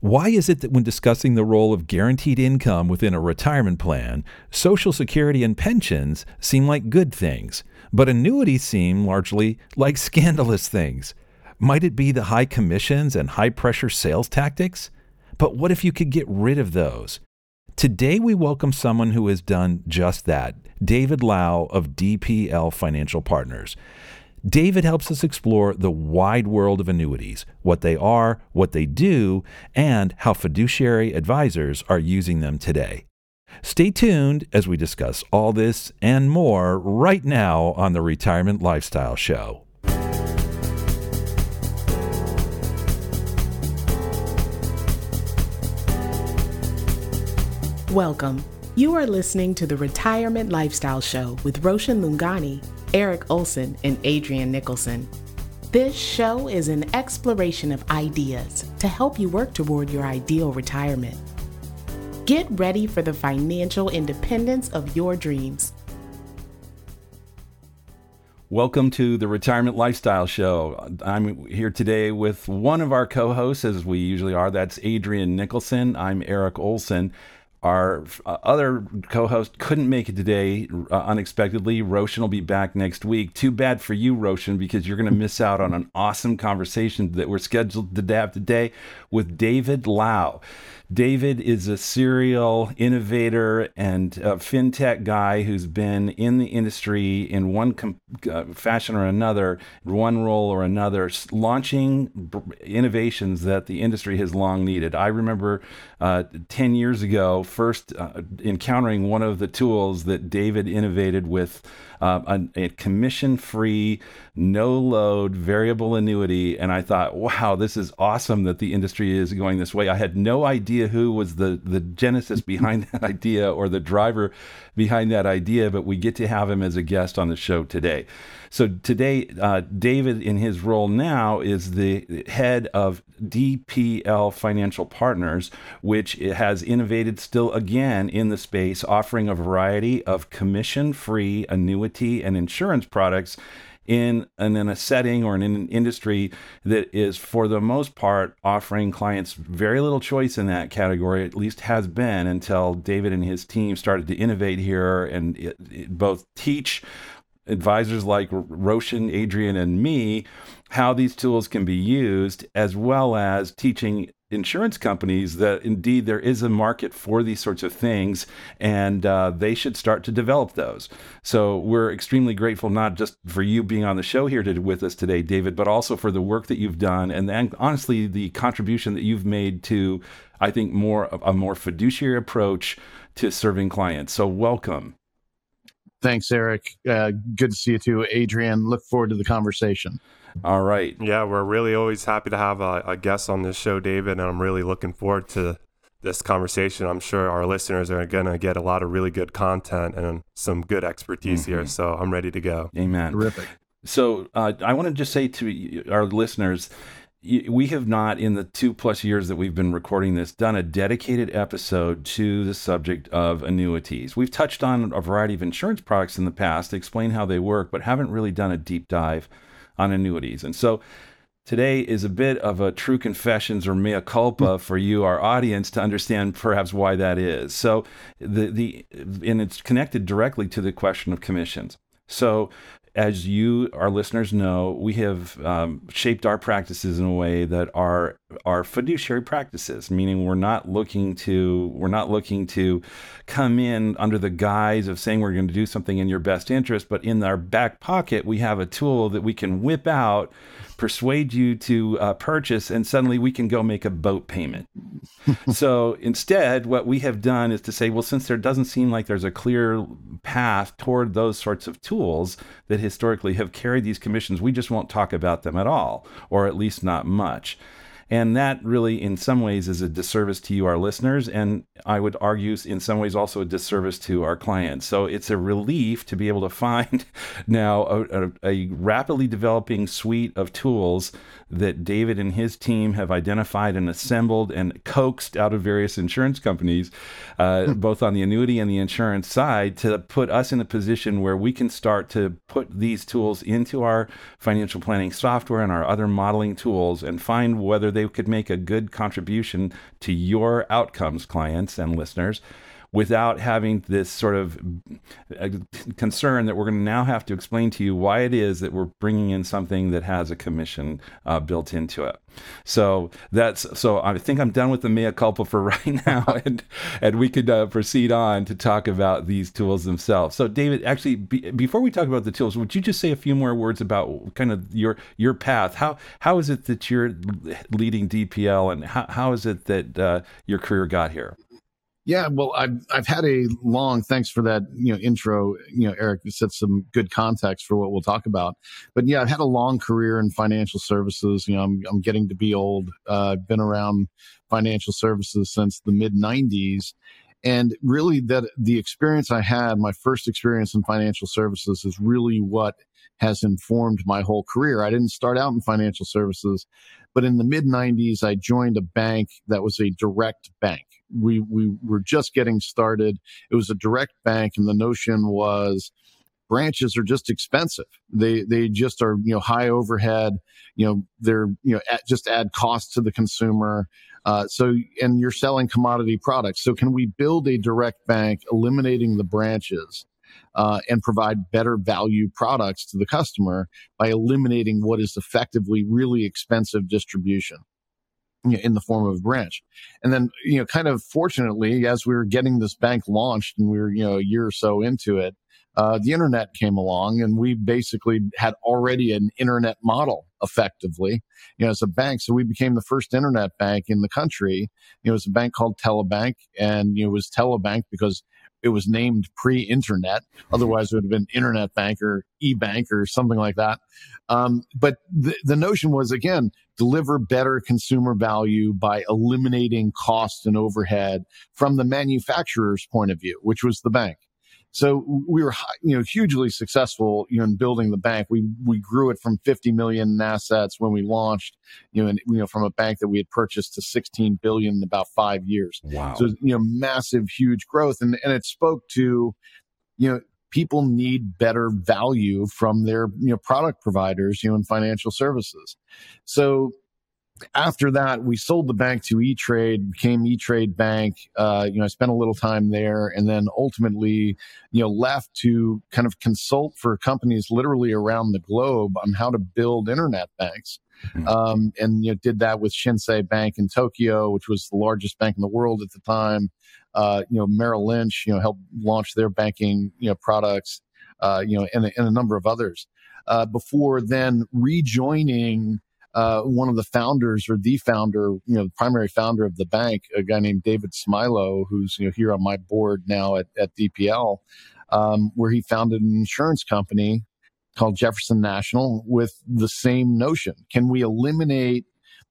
Why is it that when discussing the role of guaranteed income within a retirement plan, Social Security and pensions seem like good things, but annuities seem largely like scandalous things? Might it be the high commissions and high pressure sales tactics? But what if you could get rid of those? Today, we welcome someone who has done just that David Lau of DPL Financial Partners. David helps us explore the wide world of annuities, what they are, what they do, and how fiduciary advisors are using them today. Stay tuned as we discuss all this and more right now on the Retirement Lifestyle Show. Welcome. You are listening to the Retirement Lifestyle Show with Roshan Lungani Eric Olson, and Adrian Nicholson. This show is an exploration of ideas to help you work toward your ideal retirement. Get ready for the financial independence of your dreams. Welcome to the Retirement Lifestyle Show. I'm here today with one of our co hosts, as we usually are. That's Adrian Nicholson. I'm Eric Olson. Our uh, other co-host couldn't make it today uh, unexpectedly. Roshan will be back next week. Too bad for you, Roshan, because you're going to miss out on an awesome conversation that we're scheduled to have today with David Lau. David is a serial innovator and fintech guy who's been in the industry in one com- uh, fashion or another, one role or another, launching b- innovations that the industry has long needed. I remember uh, 10 years ago first uh, encountering one of the tools that David innovated with uh, a, a commission free, no load variable annuity. And I thought, wow, this is awesome that the industry is going this way. I had no idea who was the, the genesis behind that idea or the driver behind that idea, but we get to have him as a guest on the show today. So today, uh, David, in his role now, is the head of DPL Financial Partners, which has innovated still again in the space, offering a variety of commission-free annuity and insurance products in, in, in a setting or in an industry that is, for the most part, offering clients very little choice in that category, at least has been until David and his team started to innovate here and it, it both teach advisors like Roshan, Adrian, and me how these tools can be used, as well as teaching insurance companies that indeed there is a market for these sorts of things and uh, they should start to develop those. So we're extremely grateful not just for you being on the show here to, with us today, David, but also for the work that you've done and, and honestly the contribution that you've made to, I think, more a more fiduciary approach to serving clients. So welcome. Thanks, Eric. Uh, good to see you too, Adrian. Look forward to the conversation. All right. Yeah, we're really always happy to have a, a guest on this show, David, and I'm really looking forward to this conversation. I'm sure our listeners are going to get a lot of really good content and some good expertise mm-hmm. here. So I'm ready to go. Amen. Terrific. So uh, I want to just say to our listeners, we have not in the two plus years that we've been recording this done a dedicated episode to the subject of annuities we've touched on a variety of insurance products in the past to explain how they work but haven't really done a deep dive on annuities. And so today is a bit of a true confessions or mea culpa hmm. for you our audience to understand perhaps why that is. So the the and it's connected directly to the question of commissions. So as you, our listeners, know, we have um, shaped our practices in a way that are are fiduciary practices, meaning we're not looking to we're not looking to come in under the guise of saying we're going to do something in your best interest, but in our back pocket we have a tool that we can whip out persuade you to uh, purchase, and suddenly we can go make a boat payment. so instead, what we have done is to say, well, since there doesn't seem like there's a clear path toward those sorts of tools that historically have carried these commissions, we just won't talk about them at all, or at least not much. And that really, in some ways, is a disservice to you, our listeners. And I would argue, in some ways, also a disservice to our clients. So it's a relief to be able to find now a, a, a rapidly developing suite of tools that David and his team have identified and assembled and coaxed out of various insurance companies, uh, hmm. both on the annuity and the insurance side, to put us in a position where we can start to put these tools into our financial planning software and our other modeling tools and find whether they could make a good contribution to your outcomes, clients and listeners, without having this sort of uh, concern that we're going to now have to explain to you why it is that we're bringing in something that has a commission uh, built into it. So that's so I think I'm done with the mea culpa for right now, and and we could uh, proceed on to talk about these tools themselves. So David, actually, be, before we talk about the tools, would you just say a few more words about kind of your your path? How how is it that you're leading DPL, and how how is it that uh, your career got here? Yeah, well, I've I've had a long. Thanks for that, you know, intro. You know, Eric set some good context for what we'll talk about. But yeah, I've had a long career in financial services. You know, I'm I'm getting to be old. Uh, I've been around financial services since the mid '90s, and really that the experience I had, my first experience in financial services, is really what has informed my whole career. I didn't start out in financial services, but in the mid 90s, I joined a bank that was a direct bank we we were just getting started. It was a direct bank, and the notion was branches are just expensive. They they just are you know high overhead. You know they're you know at, just add cost to the consumer. Uh, so and you're selling commodity products. So can we build a direct bank, eliminating the branches? Uh, and provide better value products to the customer by eliminating what is effectively really expensive distribution you know, in the form of a branch. And then, you know, kind of fortunately, as we were getting this bank launched and we were, you know, a year or so into it, uh, the internet came along and we basically had already an internet model effectively, you know, as a bank. So we became the first internet bank in the country. You know, it was a bank called Telebank and you know, it was Telebank because it was named pre-internet. Otherwise, it would have been Internet Bank or e-bank or something like that. Um, but the, the notion was again deliver better consumer value by eliminating cost and overhead from the manufacturer's point of view, which was the bank. So we were, you know, hugely successful, you know, in building the bank. We, we grew it from 50 million in assets when we launched, you know, and, you know, from a bank that we had purchased to 16 billion in about five years. Wow. So, you know, massive, huge growth. And, and it spoke to, you know, people need better value from their, you know, product providers, you know, in financial services. So after that, we sold the bank to E Trade, became E Trade Bank. Uh, you know, I spent a little time there, and then ultimately, you know, left to kind of consult for companies literally around the globe on how to build internet banks. Mm-hmm. Um, and you know, did that with Shinsei Bank in Tokyo, which was the largest bank in the world at the time. Uh, you know, Merrill Lynch, you know, helped launch their banking, you know, products. Uh, you know, and, and a number of others. Uh, before then rejoining uh, one of the founders or the founder, you know, the primary founder of the bank, a guy named David Smilow, who's you know here on my board now at, at DPL, um, where he founded an insurance company called Jefferson National with the same notion. Can we eliminate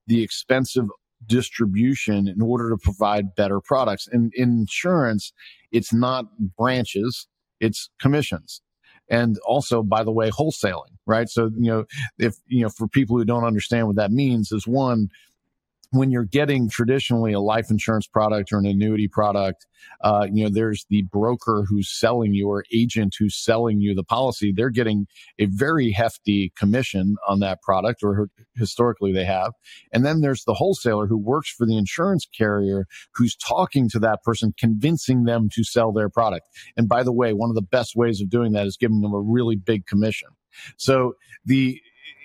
the expensive distribution in order to provide better products? And in insurance, it's not branches, it's commissions and also by the way wholesaling right? So you know if you know for people who don't understand what that means is one when you're getting traditionally a life insurance product or an annuity product, uh, you know, there's the broker who's selling you or agent who's selling you the policy. They're getting a very hefty commission on that product, or historically they have. And then there's the wholesaler who works for the insurance carrier who's talking to that person, convincing them to sell their product. And by the way, one of the best ways of doing that is giving them a really big commission. So the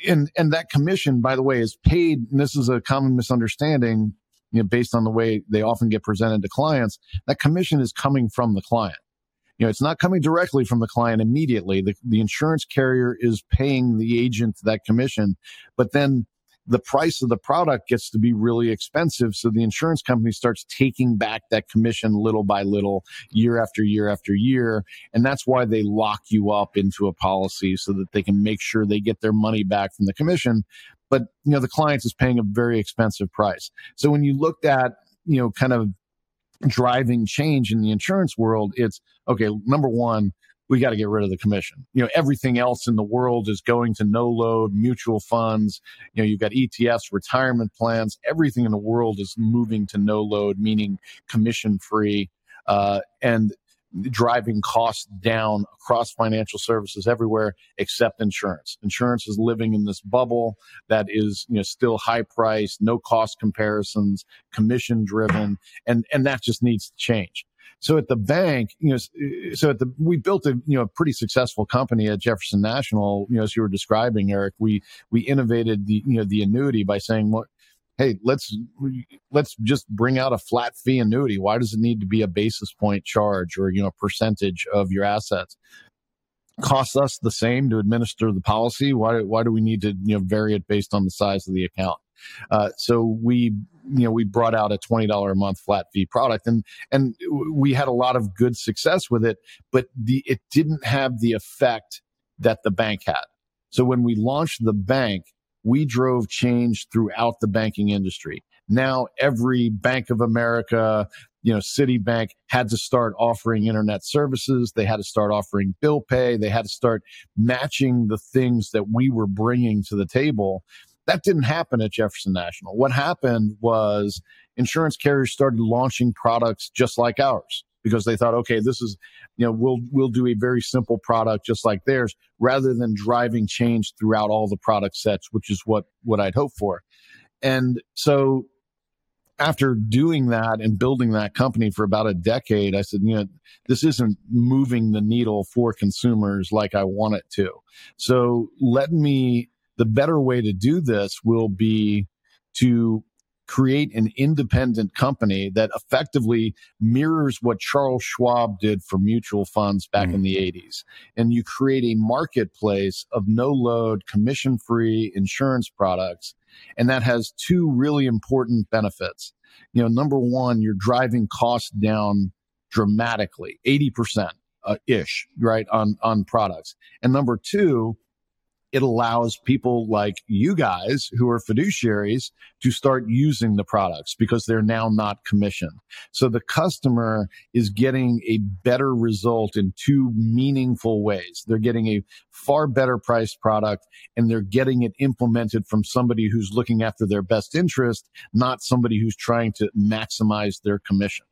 and and that commission, by the way, is paid. And this is a common misunderstanding, you know, based on the way they often get presented to clients. That commission is coming from the client. You know, it's not coming directly from the client immediately. The, the insurance carrier is paying the agent that commission, but then the price of the product gets to be really expensive. So the insurance company starts taking back that commission little by little, year after year after year. And that's why they lock you up into a policy so that they can make sure they get their money back from the commission. But, you know, the client is paying a very expensive price. So when you looked at, you know, kind of driving change in the insurance world, it's okay, number one, we got to get rid of the commission. You know, everything else in the world is going to no load mutual funds. You know, you've got ETFs, retirement plans, everything in the world is moving to no load, meaning commission free. Uh, and driving costs down across financial services everywhere except insurance. Insurance is living in this bubble that is, you know, still high priced, no cost comparisons, commission driven, and, and that just needs to change. So at the bank, you know, so at the, we built a, you know, a pretty successful company at Jefferson National, you know, as you were describing, Eric, we, we innovated the, you know, the annuity by saying, what, hey, let's let's just bring out a flat fee annuity. Why does it need to be a basis point charge or you know percentage of your assets? Costs us the same to administer the policy. Why why do we need to you know vary it based on the size of the account? Uh, so we you know we brought out a twenty dollar a month flat fee product and and we had a lot of good success with it, but the it didn't have the effect that the bank had. So when we launched the bank, we drove change throughout the banking industry. Now every Bank of America, you know, Citibank had to start offering internet services. They had to start offering bill pay. They had to start matching the things that we were bringing to the table. That didn't happen at Jefferson National. What happened was insurance carriers started launching products just like ours because they thought, okay, this is, you know, we'll, we'll do a very simple product just like theirs rather than driving change throughout all the product sets, which is what, what I'd hoped for. And so after doing that and building that company for about a decade, I said, you know, this isn't moving the needle for consumers like I want it to. So let me, the better way to do this will be to create an independent company that effectively mirrors what Charles Schwab did for mutual funds back mm. in the 80s. And you create a marketplace of no load, commission free insurance products. And that has two really important benefits. You know, number one, you're driving costs down dramatically, 80% uh, ish, right, on, on products. And number two, it allows people like you guys who are fiduciaries to start using the products because they're now not commissioned. So the customer is getting a better result in two meaningful ways. They're getting a far better priced product and they're getting it implemented from somebody who's looking after their best interest, not somebody who's trying to maximize their commission.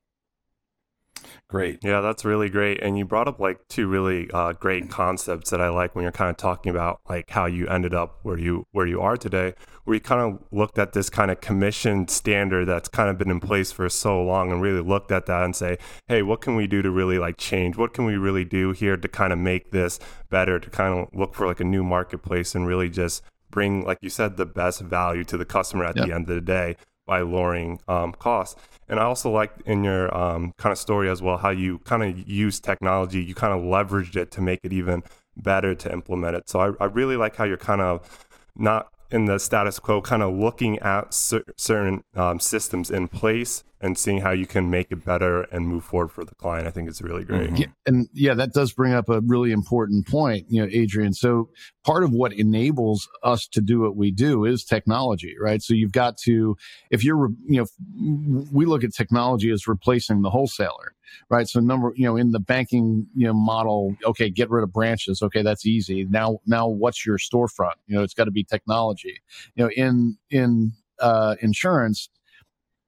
Great. Yeah, that's really great. And you brought up like two really uh, great concepts that I like when you're kind of talking about like how you ended up where you where you are today, where you kind of looked at this kind of commission standard that's kind of been in place for so long and really looked at that and say, hey, what can we do to really like change? What can we really do here to kind of make this better? To kind of look for like a new marketplace and really just bring, like you said, the best value to the customer at yep. the end of the day by lowering um, costs. And I also like in your um, kind of story as well how you kind of use technology, you kind of leveraged it to make it even better to implement it. So I, I really like how you're kind of not in the status quo, kind of looking at cer- certain um, systems in place and seeing how you can make it better and move forward for the client. I think it's really great. Mm-hmm. Yeah, and yeah, that does bring up a really important point, you know, Adrian. So part of what enables us to do what we do is technology, right? So you've got to, if you're, you know, we look at technology as replacing the wholesaler right? So number, you know, in the banking, you know, model, okay, get rid of branches. Okay, that's easy. Now, now what's your storefront? You know, it's got to be technology. You know, in, in, uh, insurance,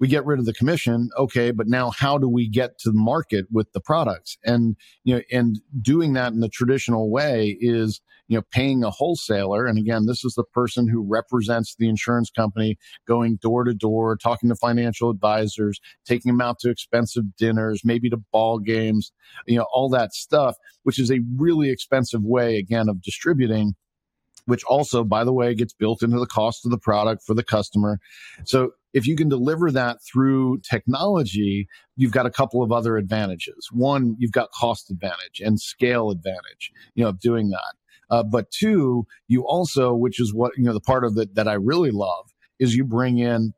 we get rid of the commission. Okay. But now how do we get to the market with the products? And, you know, and doing that in the traditional way is, you know, paying a wholesaler. And again, this is the person who represents the insurance company going door to door, talking to financial advisors, taking them out to expensive dinners, maybe to ball games, you know, all that stuff, which is a really expensive way, again, of distributing which also, by the way, gets built into the cost of the product for the customer. So if you can deliver that through technology, you've got a couple of other advantages. One, you've got cost advantage and scale advantage, you know, of doing that. Uh, but two, you also, which is what, you know, the part of it that I really love is you bring in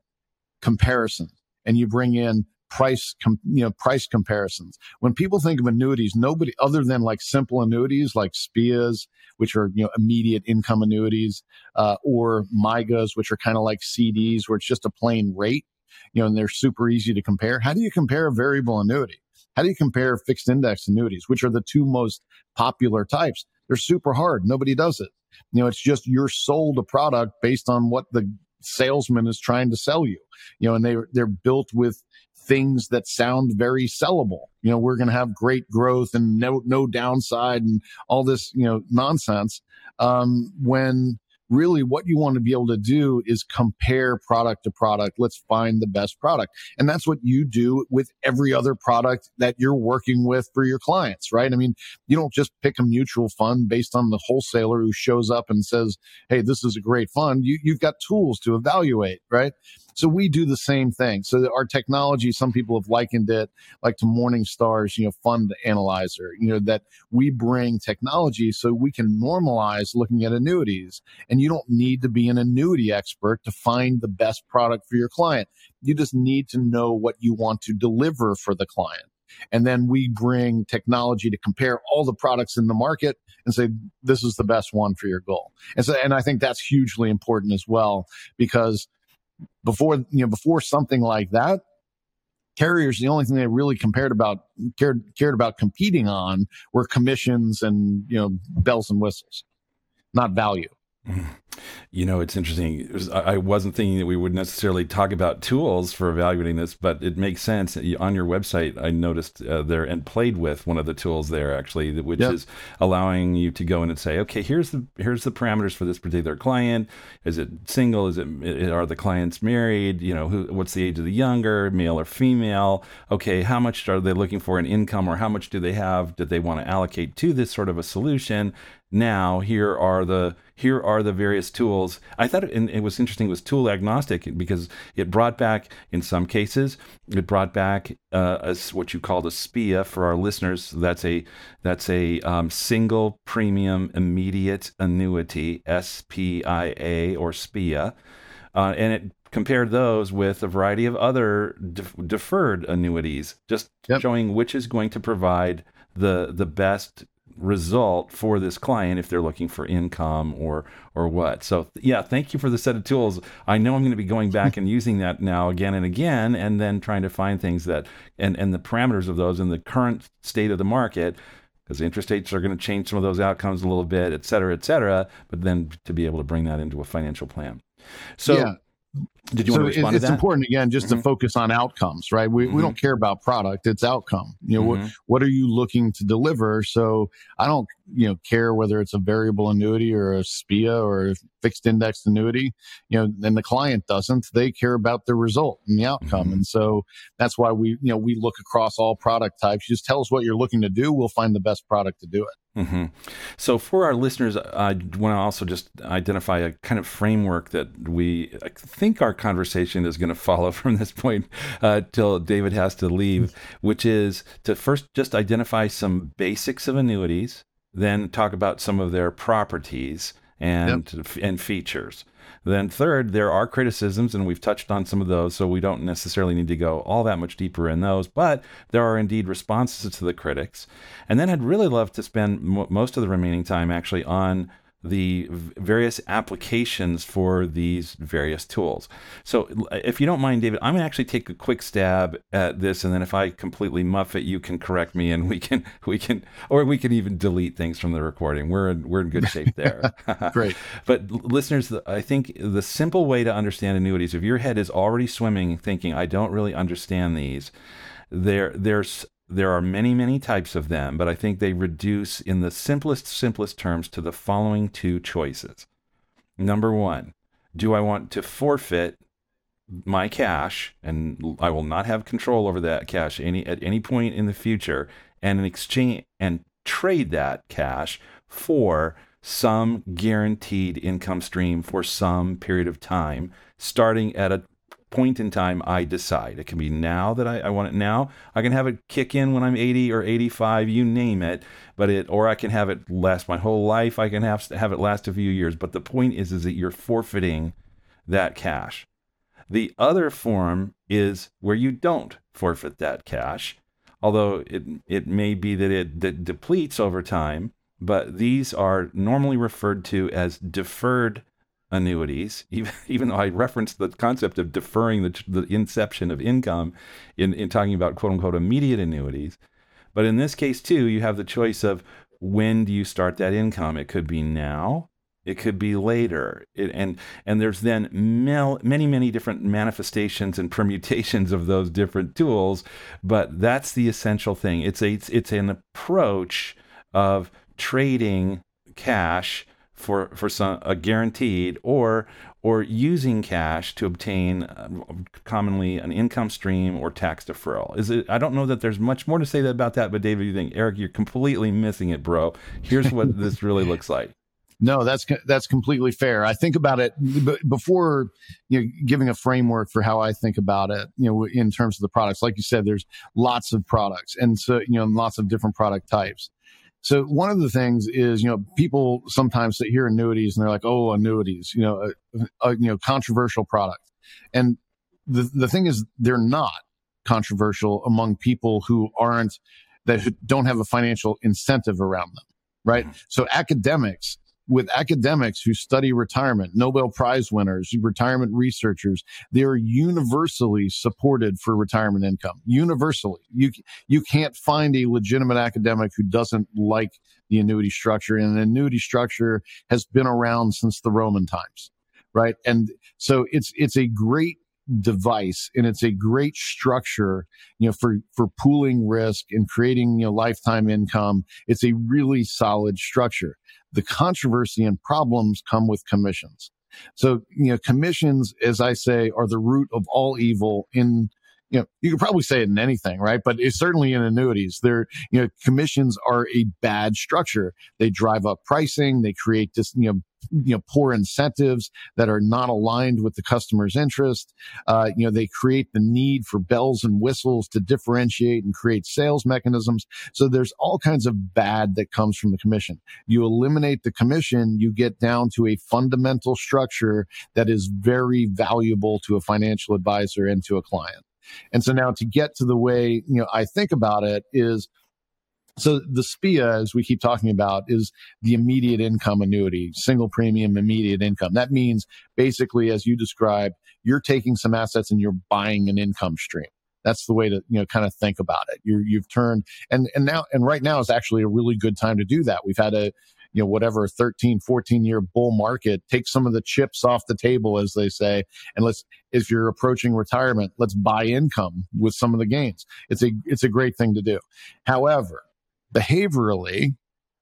comparison and you bring in price, com- you know, price comparisons. When people think of annuities, nobody other than like simple annuities like SPIAs, which are, you know, immediate income annuities, uh, or MYGAs, which are kind of like CDs where it's just a plain rate, you know, and they're super easy to compare. How do you compare a variable annuity? How do you compare fixed index annuities, which are the two most popular types? They're super hard. Nobody does it. You know, it's just you're sold a product based on what the salesman is trying to sell you, you know, and they, they're built with things that sound very sellable. You know, we're going to have great growth and no, no downside and all this, you know, nonsense. Um, when really what you want to be able to do is compare product to product. Let's find the best product. And that's what you do with every other product that you're working with for your clients, right? I mean, you don't just pick a mutual fund based on the wholesaler who shows up and says, Hey, this is a great fund. You, you've got tools to evaluate, right? So we do the same thing. So our technology, some people have likened it like to Morningstar's, you know, fund analyzer, you know, that we bring technology so we can normalize looking at annuities. And you don't need to be an annuity expert to find the best product for your client. You just need to know what you want to deliver for the client. And then we bring technology to compare all the products in the market and say, this is the best one for your goal. And so, and I think that's hugely important as well because before you know before something like that carriers the only thing they really compared about cared cared about competing on were commissions and you know bells and whistles not value you know, it's interesting. I wasn't thinking that we would necessarily talk about tools for evaluating this, but it makes sense. On your website, I noticed uh, there and played with one of the tools there actually, which yep. is allowing you to go in and say, okay, here's the here's the parameters for this particular client. Is it single? Is it are the clients married? You know, who, what's the age of the younger, male or female? Okay, how much are they looking for in income, or how much do they have? Do they want to allocate to this sort of a solution? now here are the here are the various tools. I thought it, it, was interesting it was tool agnostic because it brought back in some cases it brought back uh, a, what you called a spia for our listeners. That's a that's a um, single premium immediate annuity spia or spia. Uh, and it compared those with a variety of other de- deferred annuities just yep. showing which is going to provide the the best result for this client if they're looking for income or or what. So yeah, thank you for the set of tools. I know I'm going to be going back and using that now again and again and then trying to find things that and and the parameters of those in the current state of the market because interest rates are going to change some of those outcomes a little bit, et cetera, et cetera. But then to be able to bring that into a financial plan. So yeah. Did you so want to respond it's, to It's important again just mm-hmm. to focus on outcomes, right? We mm-hmm. we don't care about product; it's outcome. You know, mm-hmm. what what are you looking to deliver? So I don't you know care whether it's a variable annuity or a SPIA or fixed indexed annuity. You know, and the client doesn't. They care about the result and the outcome, mm-hmm. and so that's why we you know we look across all product types. Just tell us what you're looking to do. We'll find the best product to do it. Mm-hmm. So, for our listeners, I want to also just identify a kind of framework that we I think our conversation is going to follow from this point uh, till David has to leave, which is to first just identify some basics of annuities, then talk about some of their properties and yep. and features. Then, third, there are criticisms, and we've touched on some of those, so we don't necessarily need to go all that much deeper in those, but there are indeed responses to the critics. And then I'd really love to spend m- most of the remaining time actually on the various applications for these various tools. So, if you don't mind, David, I'm gonna actually take a quick stab at this, and then if I completely muff it, you can correct me, and we can we can or we can even delete things from the recording. We're in, we're in good shape there. Great. but listeners, I think the simple way to understand annuities, if your head is already swimming, thinking I don't really understand these, there there's there are many, many types of them, but I think they reduce in the simplest, simplest terms to the following two choices. Number one, do I want to forfeit my cash and I will not have control over that cash any at any point in the future and in exchange and trade that cash for some guaranteed income stream for some period of time starting at a point in time I decide. It can be now that I, I, want it now. I can have it kick in when I'm 80 or 85, you name it. But it, or I can have it last my whole life. I can have have it last a few years. But the point is, is that you're forfeiting that cash. The other form is where you don't forfeit that cash, although it it may be that it that depletes over time. But these are normally referred to as deferred annuities, even, even though I referenced the concept of deferring the, the inception of income in, in talking about quote unquote immediate annuities. But in this case, too, you have the choice of when do you start that income? It could be now, It could be later, it, and and there's then mel- many many different manifestations and permutations of those different tools. But that's the essential thing. It's a it's, it's an approach of trading cash for for some a guaranteed or or using cash to obtain uh, commonly an income stream or tax deferral. Is it? I don't know that there's much more to say about that, but David, you think Eric, you're completely missing it, bro. Here's what this really looks like. No, that's that's completely fair. I think about it before you know giving a framework for how I think about it. You know, in terms of the products, like you said, there's lots of products, and so you know, lots of different product types. So one of the things is, you know, people sometimes hear annuities and they're like, "Oh, annuities," you know, a, a you know controversial product, and the the thing is, they're not controversial among people who aren't that don't have a financial incentive around them, right? Mm-hmm. So academics with academics who study retirement, Nobel Prize winners, retirement researchers, they are universally supported for retirement income. Universally. You, you can't find a legitimate academic who doesn't like the annuity structure. And an annuity structure has been around since the Roman times. Right. And so it's, it's a great device and it's a great structure you know for for pooling risk and creating you know lifetime income it's a really solid structure the controversy and problems come with commissions. So, you know, commissions, as I say, are the root of all evil in you know, you could probably say it in anything, right? But it's certainly in annuities. They're, you know, commissions are a bad structure. They drive up pricing. They create this, you know, you know, poor incentives that are not aligned with the customer's interest. Uh, you know, they create the need for bells and whistles to differentiate and create sales mechanisms. So there's all kinds of bad that comes from the commission. You eliminate the commission, you get down to a fundamental structure that is very valuable to a financial advisor and to a client. And so now to get to the way, you know, I think about it is so the SPIA, as we keep talking about, is the immediate income annuity, single premium immediate income. That means basically, as you described, you're taking some assets and you're buying an income stream. That's the way to, you know, kind of think about it. you you've turned and, and now, and right now is actually a really good time to do that. We've had a, you know, whatever 13, 14 year bull market, take some of the chips off the table, as they say. And let's, if you're approaching retirement, let's buy income with some of the gains. It's a, it's a great thing to do. However, behaviorally,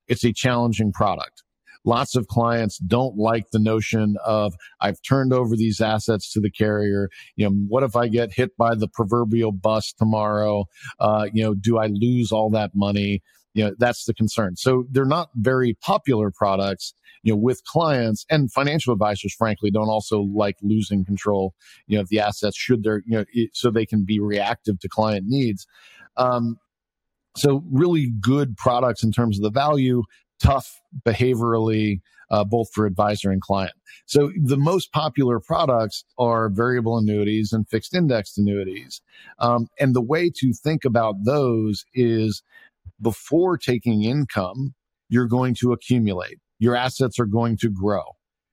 it's a challenging product. Lots of clients don't like the notion of I've turned over these assets to the carrier. You know, what if I get hit by the proverbial bus tomorrow? Uh, you know, do I lose all that money? You know, that's the concern. So they're not very popular products, you know, with clients and financial advisors, frankly, don't also like losing control, you know, of the assets should they're, you know, so they can be reactive to client needs. Um, so really good products in terms of the value, tough behaviorally, uh, both for advisor and client. So the most popular products are variable annuities and fixed indexed annuities. Um, and the way to think about those is before taking income, you're going to accumulate. Your assets are going to grow.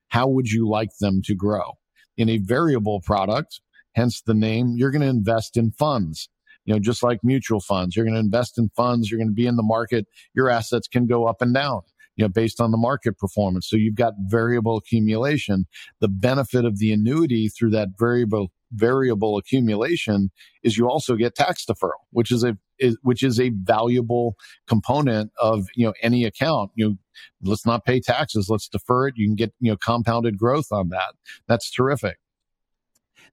How would you like them to grow? In a variable product, hence the name, you're going to invest in funds you know, just like mutual funds, you're going to invest in funds, you're going to be in the market, your assets can go up and down. You know, based on the market performance. So you've got variable accumulation. The benefit of the annuity through that variable variable accumulation is you also get tax deferral, which is a is, which is a valuable component of you know any account. You know, let's not pay taxes, let's defer it. You can get you know compounded growth on that. That's terrific.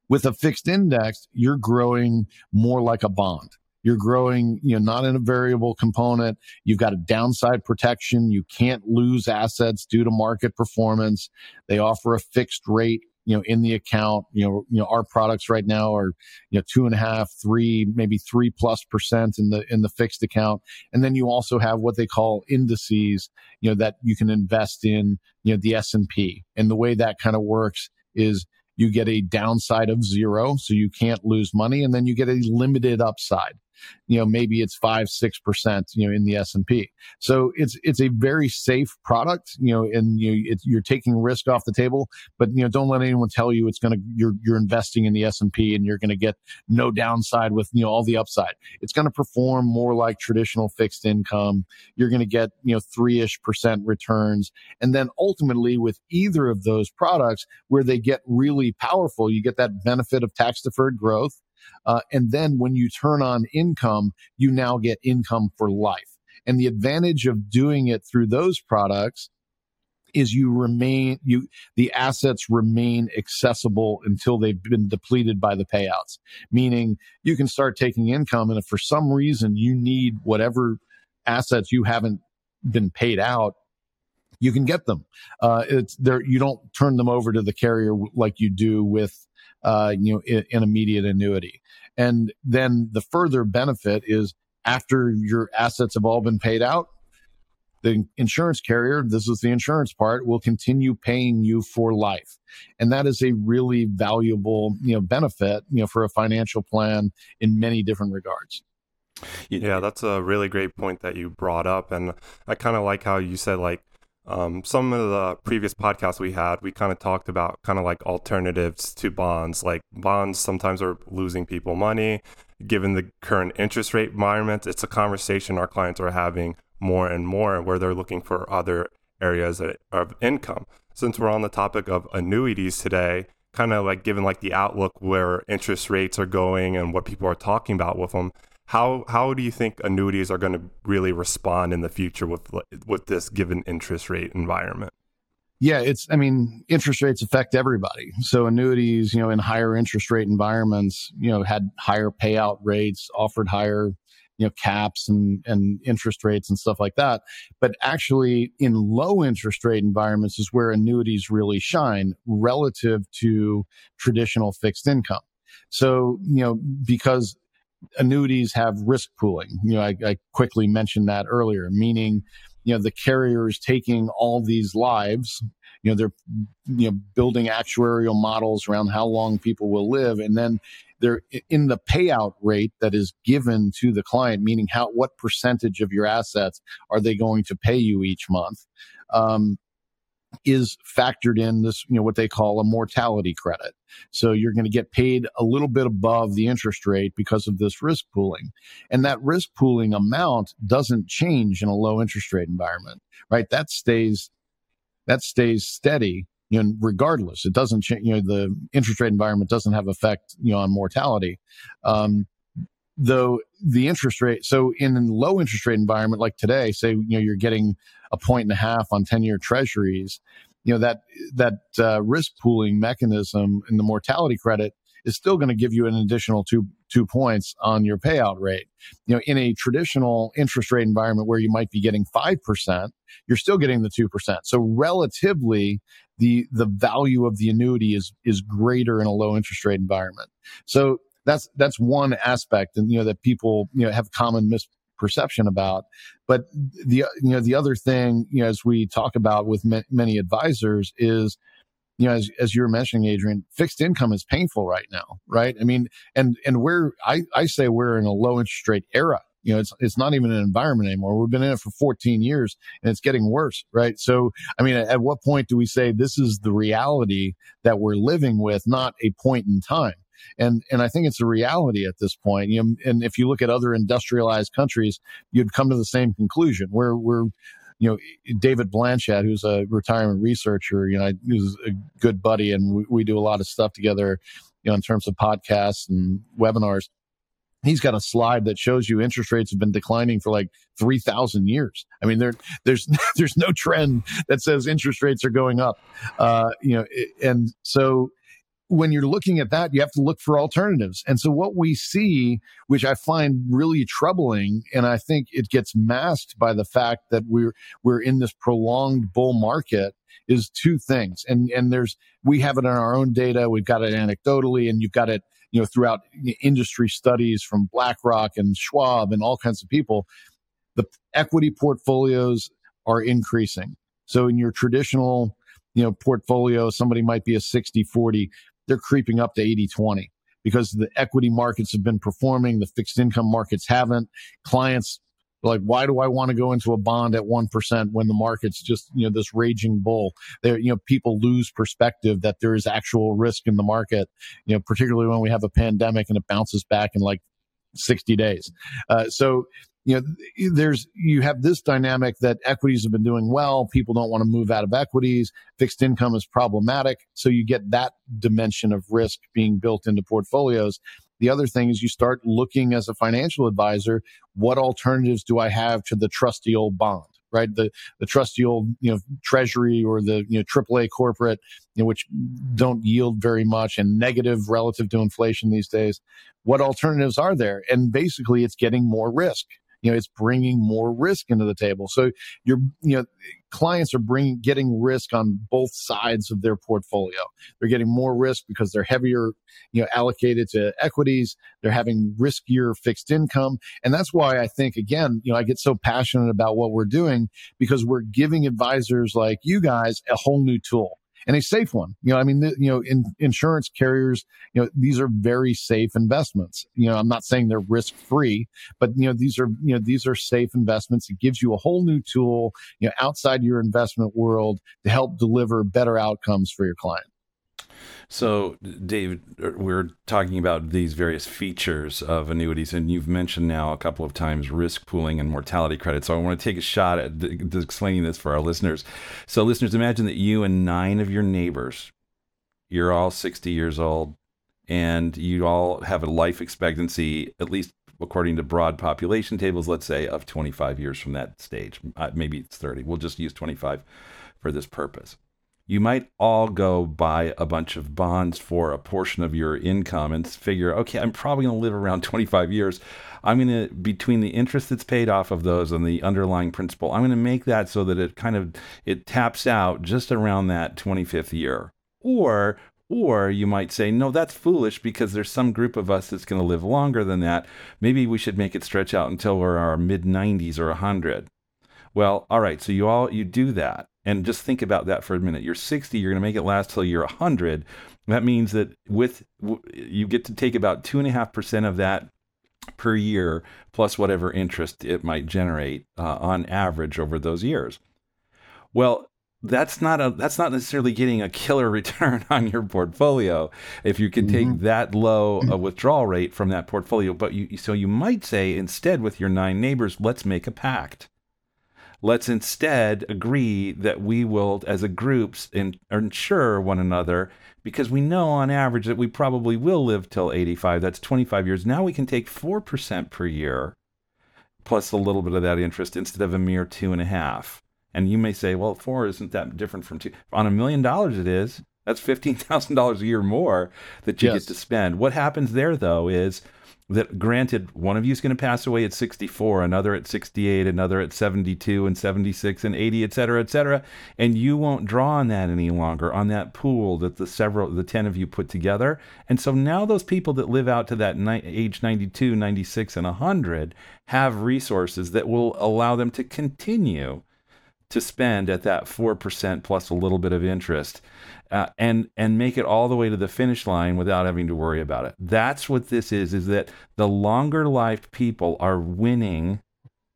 With a fixed index, you're growing more like a bond. You're growing, you know, not in a variable component. You've got a downside protection. You can't lose assets due to market performance. They offer a fixed rate you know, in the account, you know, you know, our products right now are, you know, two and a half, three, maybe three plus percent in the, in the fixed account. And then you also have what they call indices, you know, that you can invest in, you know, the S&P. And the way that kind of works is you get a downside of zero, so you can't lose money, and then you get a limited upside. You know, maybe it's five, 6%, you know, in the S&P. So it's, it's a very safe product, you know, and you, you're taking risk off the table, but, you know, don't let anyone tell you it's going to, you're, you're investing in the S&P and you're going to get no downside with, you know, all the upside. It's going to perform more like traditional fixed income. You're going to get, you know, three ish percent returns. And then ultimately with either of those products where they get really powerful, you get that benefit of tax deferred growth. Uh, and then when you turn on income, you now get income for life. And the advantage of doing it through those products is you remain you the assets remain accessible until they've been depleted by the payouts meaning you can start taking income and if for some reason you need whatever assets you haven't been paid out you can get them uh, it's there you don't turn them over to the carrier like you do with uh, you know an immediate annuity and then the further benefit is after your assets have all been paid out the insurance carrier, this is the insurance part, will continue paying you for life. And that is a really valuable, you know, benefit, you know, for a financial plan in many different regards. Yeah, that's a really great point that you brought up. And I kind of like how you said, like, um, some of the previous podcasts we had, we kind of talked about kind of like alternatives to bonds. Like bonds sometimes are losing people money. Given the current interest rate environment, it's a conversation our clients are having more and more where they're looking for other areas of income. Since we're on the topic of annuities today, kind of like given like the outlook where interest rates are going and what people are talking about with them, how how do you think annuities are going to really respond in the future with with this given interest rate environment? Yeah, it's, I mean, interest rates affect everybody. So annuities, you know, in higher interest rate environments, you know, had higher payout rates, offered higher you know, caps and, and interest rates and stuff like that. But actually in low interest rate environments is where annuities really shine relative to traditional fixed income. So, you know, because annuities have risk pooling, you know, I, I quickly mentioned that earlier, meaning, you know, the carrier is taking all these lives, you know, they're, you know, building actuarial models around how long people will live. And then they're in the payout rate that is given to the client, meaning how, what percentage of your assets are they going to pay you each month? Um, is factored in this, you know, what they call a mortality credit. So you're going to get paid a little bit above the interest rate because of this risk pooling. And that risk pooling amount doesn't change in a low interest rate environment, right? That stays, that stays steady you know, regardless, it doesn't change, you know, the interest rate environment doesn't have effect, you know, on mortality. Um, though the interest rate, so in a low interest rate environment like today, say, you know, you're getting a point and a half on 10 year treasuries, you know, that, that, uh, risk pooling mechanism in the mortality credit is still going to give you an additional two two points on your payout rate. You know, in a traditional interest rate environment where you might be getting five percent, you're still getting the two percent. So relatively, the the value of the annuity is is greater in a low interest rate environment. So that's that's one aspect, and you know that people you know have common misperception about. But the you know the other thing you know as we talk about with many advisors is you know, as, as you were mentioning, Adrian, fixed income is painful right now, right? I mean, and, and we're, I, I say we're in a low interest rate era. You know, it's, it's not even an environment anymore. We've been in it for 14 years and it's getting worse, right? So, I mean, at what point do we say this is the reality that we're living with, not a point in time? And, and I think it's a reality at this point. You know, and if you look at other industrialized countries, you'd come to the same conclusion where we're, you know, David Blanchett, who's a retirement researcher, you know, who's a good buddy and we, we do a lot of stuff together, you know, in terms of podcasts and webinars. He's got a slide that shows you interest rates have been declining for like 3000 years. I mean, there, there's, there's no trend that says interest rates are going up. Uh, you know, and so when you're looking at that, you have to look for alternatives. And so what we see, which I find really troubling, and I think it gets masked by the fact that we're, we're in this prolonged bull market is two things. And, and there's, we have it in our own data. We've got it anecdotally and you've got it, you know, throughout industry studies from BlackRock and Schwab and all kinds of people. The equity portfolios are increasing. So in your traditional, you know, portfolio, somebody might be a 60 40 they're creeping up to 80 20 because the equity markets have been performing, the fixed income markets haven't. Clients like, why do I want to go into a bond at 1% when the market's just, you know, this raging bull? There, you know, people lose perspective that there is actual risk in the market, you know, particularly when we have a pandemic and it bounces back in like 60 days. Uh, so, you know, there's, you have this dynamic that equities have been doing well. People don't want to move out of equities. Fixed income is problematic. So you get that dimension of risk being built into portfolios. The other thing is you start looking as a financial advisor, what alternatives do I have to the trusty old bond? Right, the the trusty old you know treasury or the you know AAA corporate, you know, which don't yield very much and negative relative to inflation these days. What alternatives are there? And basically, it's getting more risk you know, it's bringing more risk into the table. So you're, you know, clients are bringing, getting risk on both sides of their portfolio. They're getting more risk because they're heavier, you know, allocated to equities. They're having riskier fixed income. And that's why I think, again, you know, I get so passionate about what we're doing because we're giving advisors like you guys a whole new tool and a safe one. You know, I mean, you know, in insurance carriers, you know, these are very safe investments. You know, I'm not saying they're risk free, but you know, these are, you know, these are safe investments. It gives you a whole new tool, you know, outside your investment world to help deliver better outcomes for your client. So, Dave, er, we're talking about these various features of annuities, and you've mentioned now a couple of times risk pooling and mortality credit. So, I want to take a shot at explaining this for our listeners. So, listeners, imagine that you and nine of your neighbors, you're all 60 years old, and you all have a life expectancy, at least according to broad population tables, let's say, of 25 years from that stage. Uh, maybe it's 30. We'll just use 25 for this purpose you might all go buy a bunch of bonds for a portion of your income and figure, okay, I'm probably going to live around 25 years. I'm going to, between the interest that's paid off of those and the underlying principal, I'm going to make that so that it kind of, it taps out just around that 25th year. Or, or you might say, no, that's foolish because there's some group of us that's going to live longer than that. Maybe we should make it stretch out until we're our mid 90s or 100. Well, all right, so you all, you do that and just think about that for a minute. You're 60, you're going to make it last till you're 100. That means that with you get to take about two and a half percent of that per year, plus whatever interest it might generate uh, on average over those years. Well, that's not a that's not necessarily getting a killer return on your portfolio if you can take mm-hmm. that low a withdrawal rate from that portfolio. But you so you might say instead with your nine neighbors, let's make a pact. Let's instead agree that we will, as a group, insure one another because we know on average that we probably will live till 85. That's 25 years. Now we can take 4% per year plus a little bit of that interest instead of a mere two and a half. And you may say, well, four isn't that different from two. On a million dollars, it is. That's $15,000 a year more that you yes. get to spend. What happens there, though, is that granted one of you is going to pass away at 64 another at 68 another at 72 and 76 and 80 et cetera et cetera and you won't draw on that any longer on that pool that the several the 10 of you put together. And so now those people that live out to that ni- age 92 96 and 100 have resources that will allow them to continue to spend at that 4% plus a little bit of interest uh, and and make it all the way to the finish line without having to worry about it. That's what this is is that the longer life people are winning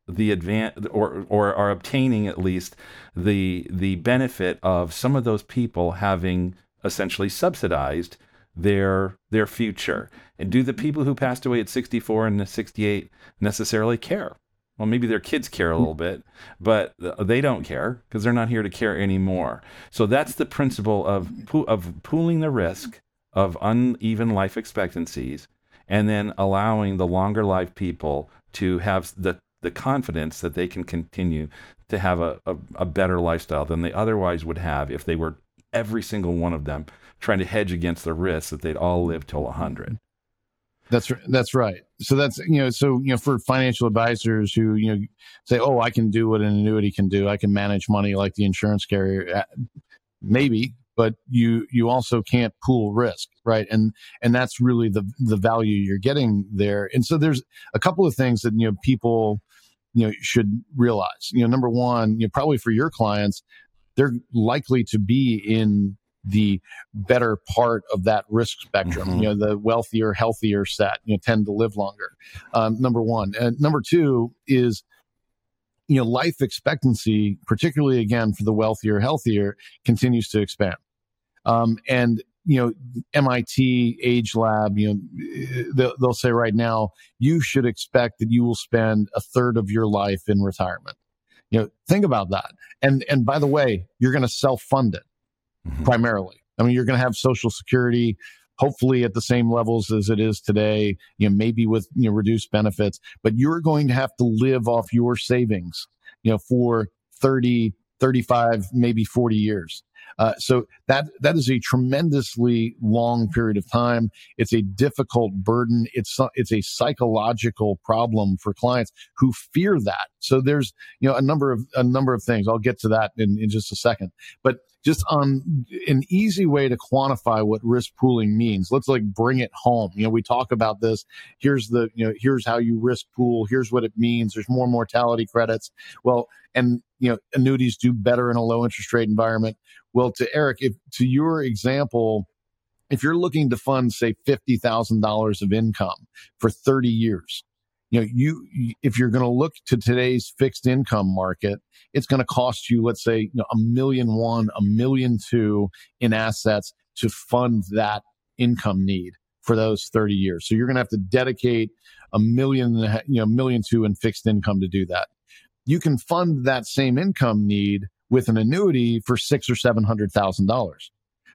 the advan or or are obtaining at least the the benefit of some of those people having essentially subsidized their their future. And do the people who passed away at 64 and 68 necessarily care? Well, maybe their kids care a hmm. little bit, but they don't care because they're not here to care anymore. So that's the principle of of pooling the risk of uneven life expectancies and then allowing the longer life people to have the the confidence that they can continue to have a, a, a better lifestyle than they otherwise would have if they were every single one of them trying to hedge against the risk that they'd all live till 100. That's that's right. So that's you know so you know for financial advisors who you know say oh I can do what an annuity can do. I can manage money like the insurance carrier. Maybe but you you also can't pool risk right? And and that's really the the value you're getting there. And so there's a couple of things that you know people you know should realize. You know number one you know probably for your clients they're likely to be in the better part of that risk spectrum. Mm-hmm. You know, the wealthier, healthier set, you know, tend to live longer. Um, number one. And number two is, you know, life expectancy, particularly again for the wealthier, healthier, continues to expand. Um, and you know, MIT Age Lab, you know, they'll, they'll say right now, you should expect that you will spend a third of your life in retirement. You know, think about that. And, and by the way, you're going to self fund it mm-hmm. primarily. I mean, you're going to have social security, hopefully at the same levels as it is today, you know, maybe with, you know, reduced benefits, but you're going to have to live off your savings, you know, for 30, 35, maybe 40 years. Uh, so that that is a tremendously long period of time. It's a difficult burden. It's it's a psychological problem for clients who fear that. So there's you know a number of a number of things. I'll get to that in, in just a second. But just on an easy way to quantify what risk pooling means. Let's like bring it home. You know, we talk about this. Here's the, you know, here's how you risk pool. Here's what it means. There's more mortality credits. Well, and, you know, annuities do better in a low interest rate environment. Well, to Eric, if to your example, if you're looking to fund, say, $50,000 of income for 30 years, you know, you, if you're going to look to today's fixed income market, it's going to cost you, let's say, you know, a million one, a million two in assets to fund that income need for those 30 years. So you're going to have to dedicate a million, you know, million two in fixed income to do that. You can fund that same income need with an annuity for six or seven hundred thousand dollars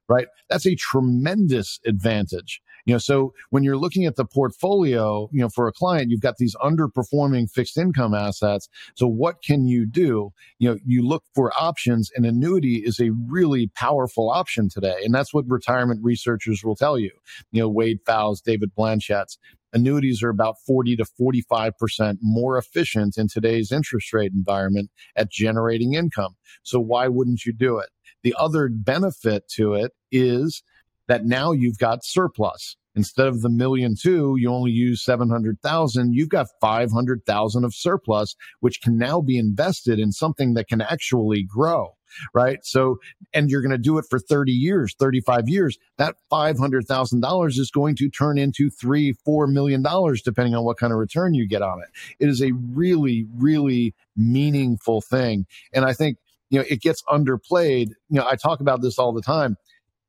right that's a tremendous advantage you know so when you're looking at the portfolio you know for a client you've got these underperforming fixed income assets so what can you do you know you look for options and annuity is a really powerful option today and that's what retirement researchers will tell you you know wade pfau's david blanchett's annuities are about 40 to 45% more efficient in today's interest rate environment at generating income. So why wouldn't you do it? The other benefit to it is that now you've got surplus. Instead of the million two, you only use 700,000. You've got 500,000 of surplus, which can now be invested in something that can actually grow right? So, and you're going to do it for 30 years, 35 years. That $500,000 is going to turn into three, $4 million, depending on what kind of return you get on it. It is a really, really meaningful thing. And I think, you know, it gets underplayed. You know, I talk about this all the time.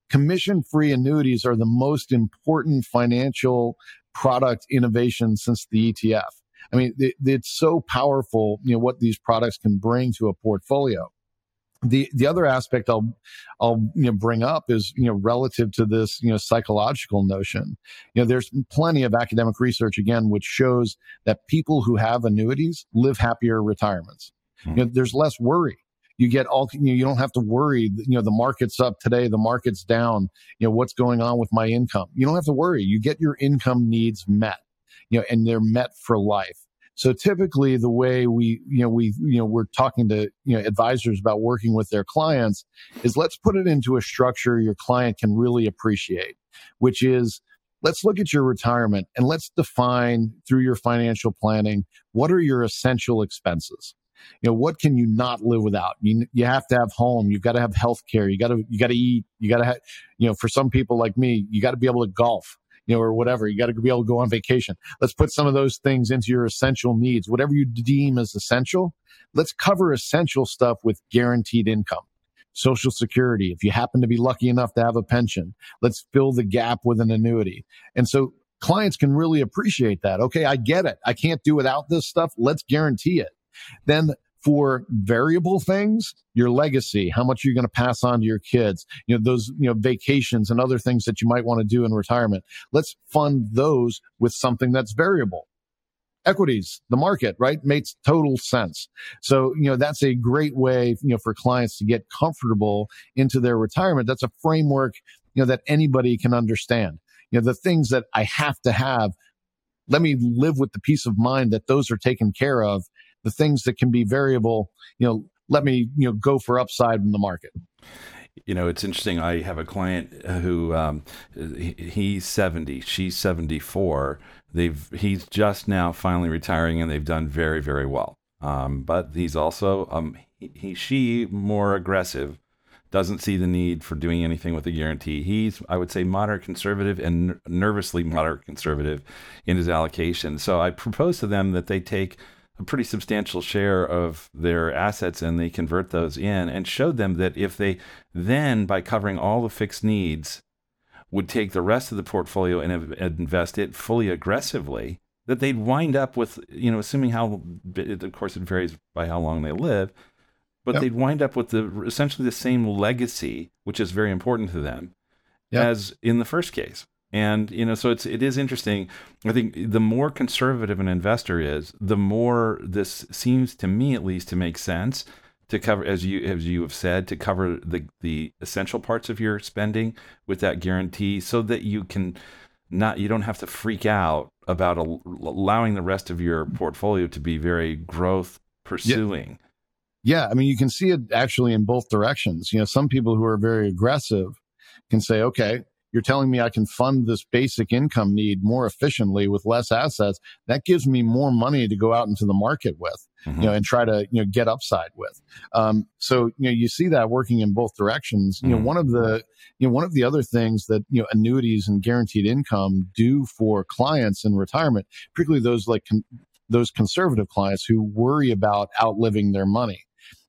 Commission free annuities are the most important financial product innovation since the ETF. I mean, it, it's so powerful, you know, what these products can bring to a portfolio the the other aspect I'll I'll you know bring up is you know relative to this you know psychological notion. You know, there's plenty of academic research again which shows that people who have annuities live happier retirements. Mm-hmm. You know, there's less worry. You get all you, know, you don't have to worry. You know, the market's up today, the market's down. You know, what's going on with my income? You don't have to worry. You get your income needs met. You know, and they're met for life. So typically the way we, you know, we, you know, we're talking to, you know, advisors about working with their clients is let's put it into a structure your client can really appreciate, which is let's look at your retirement and let's define through your financial planning what are your essential expenses you know what can you not live without you, you have to have home you've got to have health care you got to you got to eat you got to have you know for some people like me you got to be able to golf you know, or whatever. You got to be able to go on vacation. Let's put some of those things into your essential needs, whatever you deem as essential. Let's cover essential stuff with guaranteed income. Social security. If you happen to be lucky enough to have a pension, let's fill the gap with an annuity. And so clients can really appreciate that. Okay. I get it. I can't do without this stuff. Let's guarantee it. Then for variable things, your legacy, how much you're going to pass on to your kids, you know, those, you know, vacations and other things that you might want to do in retirement. Let's fund those with something that's variable. Equities, the market, right? Makes total sense. So, you know, that's a great way, you know, for clients to get comfortable into their retirement. That's a framework, you know, that anybody can understand. You know, the things that I have to have, let me live with the peace of mind that those are taken care of the things that can be variable, you know, let me, you know, go for upside in the market. You know, it's interesting. I have a client who um, he, he's 70, she's 74. They've he's just now finally retiring, and they've done very, very well. Um, but he's also um, he, he she more aggressive doesn't see the need for doing anything with a guarantee. He's, I would say, moderate conservative and ner- nervously moderate conservative in his allocation. So I propose to them that they take a pretty substantial share of their assets and they convert those in and showed them that if they then, by covering all the fixed needs, would take the rest of the portfolio and invest it fully aggressively, that they'd wind up with, you know, assuming how, of course, it varies by how long they live, but yep. they'd wind up with the essentially the same legacy, which is very important to them, yep. as in the first case. And you know, so it's it is interesting. I think the more conservative an investor is, the more this seems to me, at least, to make sense to cover, as you as you have said, to cover the the essential parts of your spending with that guarantee, so that you can not you don't have to freak out about allowing the rest of your portfolio to be very growth pursuing. Yeah. yeah, I mean, you can see it actually in both directions. You know, some people who are very aggressive can say, okay, you're telling me I can fund this basic income need more efficiently with less assets. That gives me more money to go out into the market with, mm-hmm. you know, and try to, you know, get upside with. Um, so, you know, you see that working in both directions. Mm-hmm. You know, mm-hmm. one of the, you know, one of the other things that, you know, annuities and guaranteed income do for clients in retirement, particularly those like con- those conservative clients who worry about outliving their money.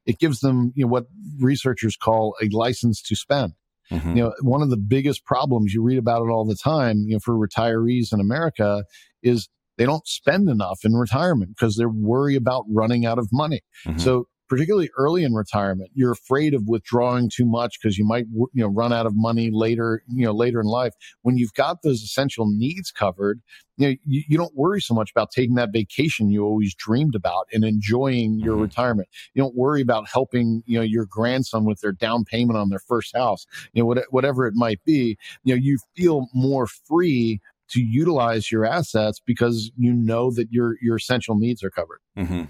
It gives them, you know, what researchers call a license to spend. Mm-hmm. You know, one of the biggest problems you read about it all the time, you know, for retirees in America is they don't spend enough in retirement because they're worried about running out of money. Mm-hmm. So particularly early in retirement, you're afraid of withdrawing too much because you might, you know, run out of money later, you know, later in life. When you've got those essential needs covered, you know, you, you don't worry so much about taking that vacation you always dreamed about and enjoying your mm-hmm. retirement. You don't worry about helping, you know, your grandson with their down payment on their first house, you know, whatever it might be. You know, you feel more free to utilize your assets because you know that your your essential needs are covered. Mm-hmm.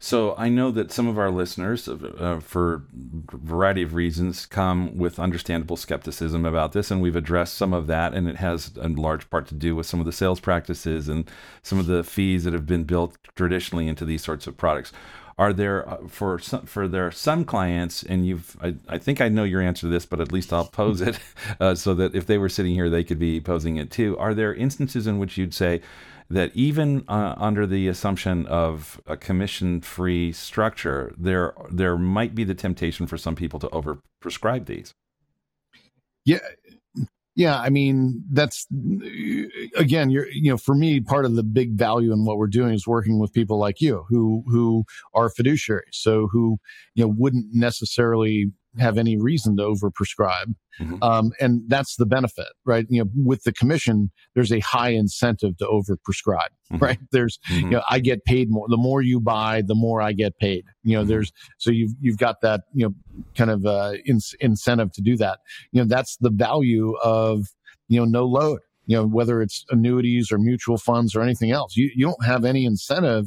So I know that some of our listeners, uh, for a variety of reasons, come with understandable skepticism about this, and we've addressed some of that, and it has a large part to do with some of the sales practices and some of the fees that have been built traditionally into these sorts of products. Are there uh, for some, for their some clients, and you've I, I think I know your answer to this, but at least I'll pose it uh, so that if they were sitting here, they could be posing it too. Are there instances in which you'd say? That even uh, under the assumption of a commission-free structure, there there might be the temptation for some people to overprescribe these. Yeah, yeah, I mean that's again, you're you know, for me, part of the big value in what we're doing is working with people like you who who are fiduciaries, so who you know wouldn't necessarily have any reason to overprescribe. Mm-hmm. Um, and that's the benefit, right? You know, with the commission, there's a high incentive to overprescribe, mm-hmm. right? There's, mm-hmm. you know, I get paid more. The more you buy, the more I get paid. You know, mm-hmm. there's, so you've, you've got that, you know, kind of, uh, in, incentive to do that. You know, that's the value of, you know, no load you know, whether it's annuities or mutual funds or anything else. You, you don't have any incentive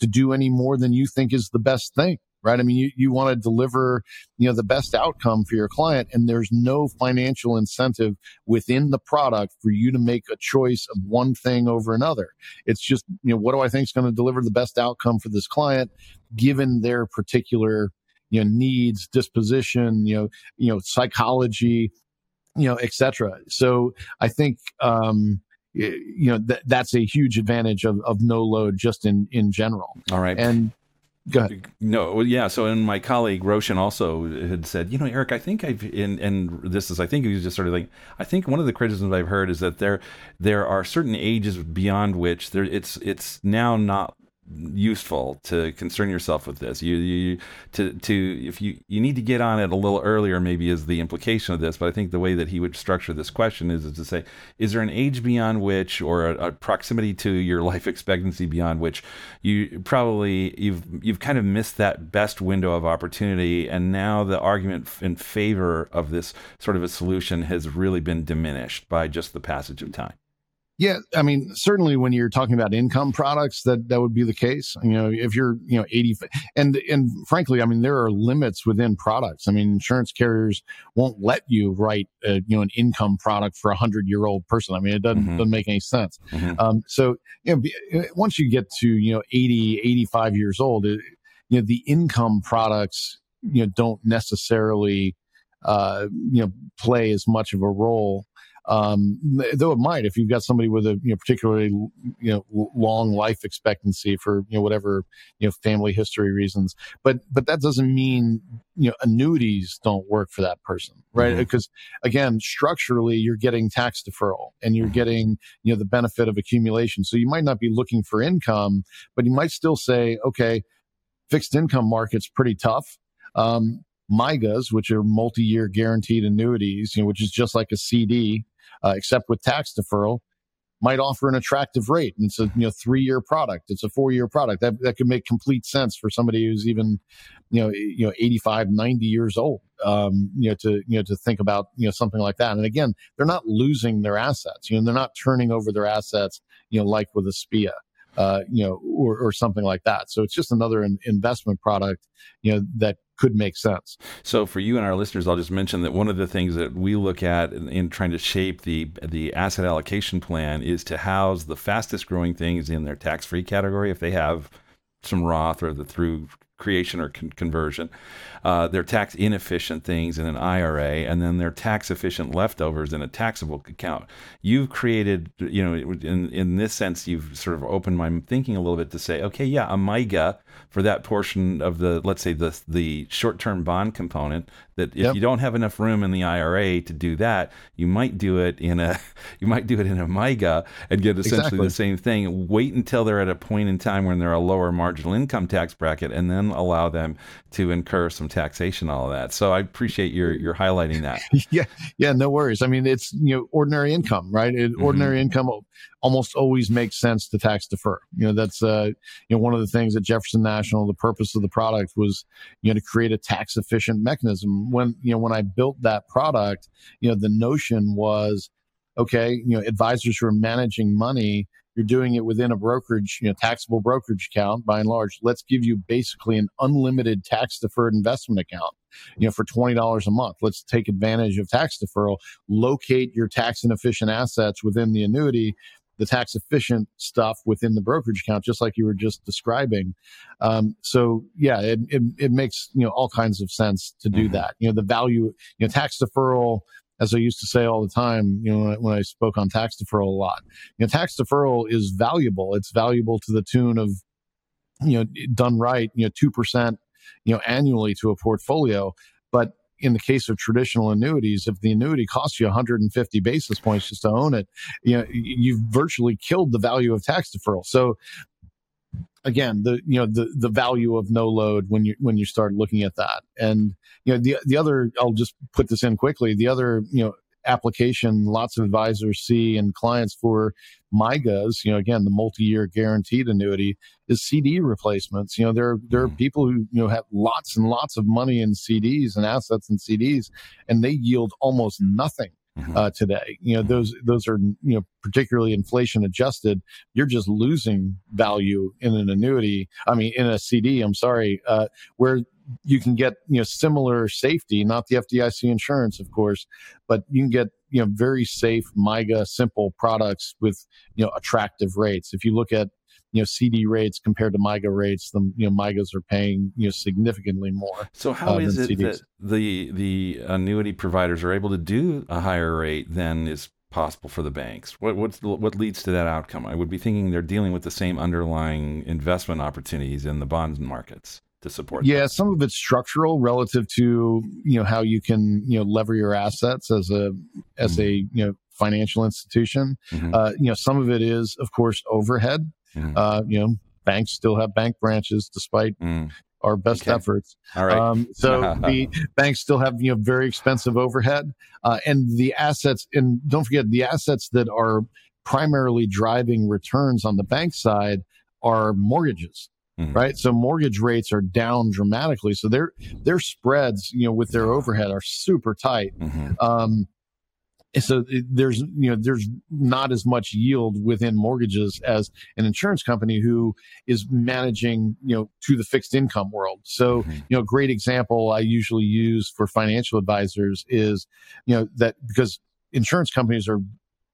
to do any more than you think is the best thing right? I mean, you, you want to deliver, you know, the best outcome for your client and there's no financial incentive within the product for you to make a choice of one thing over another. It's just, you know, what do I think is going to deliver the best outcome for this client given their particular, you know, needs, disposition, you know, you know, psychology, you know, etc. So I think, um, you know th- that's a huge advantage of, of no load just in in general all right and Go ahead. No, yeah. So, and my colleague Roshan also had said, you know, Eric, I think I've, and, and this is, I think he was just sort of like, I think one of the criticisms I've heard is that there, there are certain ages beyond which there, it's, it's now not useful to concern yourself with this. You, you to to if you you need to get on it a little earlier, maybe is the implication of this. But I think the way that he would structure this question is, is to say, is there an age beyond which, or a, a proximity to your life expectancy beyond which, you probably you've you've kind of missed that best window of opportunity, and now the argument in favor of this sort of a solution has really been diminished by just the passage of time. Yeah, I mean, certainly when you're talking about income products, that that would be the case. You know, if you're, you know, 80 and and frankly, I mean, there are limits within products. I mean, insurance carriers won't let you write, a, you know, an income product for a hundred year old person. I mean, it doesn't mm-hmm. doesn't make any sense. Mm-hmm. Um, so, you know, once you get to you know 80, 85 years old, it, you know, the income products, you know, don't necessarily uh, you know, play as much of a role um, though it might if you've got somebody with a you know particularly you know long life expectancy for you know whatever you know family history reasons but but that doesn't mean you know annuities don't work for that person right mm-hmm. because again structurally you're getting tax deferral and you're mm-hmm. getting you know the benefit of accumulation so you might not be looking for income but you might still say okay fixed income market's pretty tough um, MYGAs, which are multi-year guaranteed annuities, you know, which is just like a CD, uh, except with tax deferral, might offer an attractive rate. And it's a you know three year product. It's a four year product. That that could make complete sense for somebody who's even you know you know 85, 90 years old. Um, you know to you know to think about you know something like that. And again, they're not losing their assets. You know they're not turning over their assets. You know like with a SPIA uh, you know, or, or something like that. So it's just another in, investment product, you know, that could make sense. So for you and our listeners, I'll just mention that one of the things that we look at in, in, trying to shape the the asset allocation plan is to house the fastest growing things in their tax free category if they have some Roth or the through creation or con- conversion. Uh, they're tax inefficient things in an IRA, and then they're tax efficient leftovers in a taxable account. You've created, you know, in in this sense, you've sort of opened my thinking a little bit to say, okay, yeah, a MYGA for that portion of the, let's say the the short term bond component. That if yep. you don't have enough room in the IRA to do that, you might do it in a you might do it in a MYGA and get essentially exactly. the same thing. Wait until they're at a point in time when they're a lower marginal income tax bracket, and then allow them to incur some taxation, all of that. So I appreciate your your highlighting that. yeah, yeah, no worries. I mean, it's you know ordinary income, right? It, mm-hmm. Ordinary income almost always makes sense to tax defer. You know, that's uh, you know one of the things at Jefferson National. The purpose of the product was you know to create a tax efficient mechanism. When you know when I built that product, you know the notion was okay, you know advisors who are managing money you're doing it within a brokerage, you know, taxable brokerage account by and large. Let's give you basically an unlimited tax deferred investment account, you know, for $20 a month. Let's take advantage of tax deferral, locate your tax inefficient assets within the annuity, the tax efficient stuff within the brokerage account, just like you were just describing. Um, so yeah, it, it, it, makes, you know, all kinds of sense to do mm-hmm. that. You know, the value, you know, tax deferral, as I used to say all the time, you know, when I spoke on tax deferral a lot, you know, tax deferral is valuable. It's valuable to the tune of, you know, done right, you know, 2%, you know, annually to a portfolio. But in the case of traditional annuities, if the annuity costs you 150 basis points just to own it, you know, you've virtually killed the value of tax deferral. So again the you know the the value of no load when you when you start looking at that and you know the the other I'll just put this in quickly the other you know application lots of advisors see and clients for MYGAs, you know, again, the multi-year guaranteed annuity is CD replacements. You know, there, there are mm-hmm. people who, you know, have lots and lots of money in CDs and assets in CDs and they yield almost nothing mm-hmm. uh, today. You know, those those are you know particularly inflation adjusted. You're just losing value in an annuity. I mean, in a CD. I'm sorry, uh, where you can get you know similar safety, not the FDIC insurance, of course, but you can get you know very safe MYGA simple products with you know attractive rates. If you look at you know CD rates compared to MYGA rates, the you know MYGAs are paying you know significantly more. So how uh, is it CDs. that the the annuity providers are able to do a higher rate than is possible for the banks? What what's what leads to that outcome? I would be thinking they're dealing with the same underlying investment opportunities in the bond markets to support. Yeah, some of it's structural relative to you know how you can you know lever your assets as a as mm-hmm. a you know financial institution. Mm-hmm. Uh, you know, some of it is of course overhead. Mm. Uh, you know, banks still have bank branches despite mm. our best okay. efforts. All right. Um, so the banks still have you know very expensive overhead, uh, and the assets. And don't forget the assets that are primarily driving returns on the bank side are mortgages. Mm-hmm. Right. So mortgage rates are down dramatically. So their their spreads, you know, with their overhead are super tight. Mm-hmm. Um, so there's you know there's not as much yield within mortgages as an insurance company who is managing you know to the fixed income world so mm-hmm. you know great example i usually use for financial advisors is you know that because insurance companies are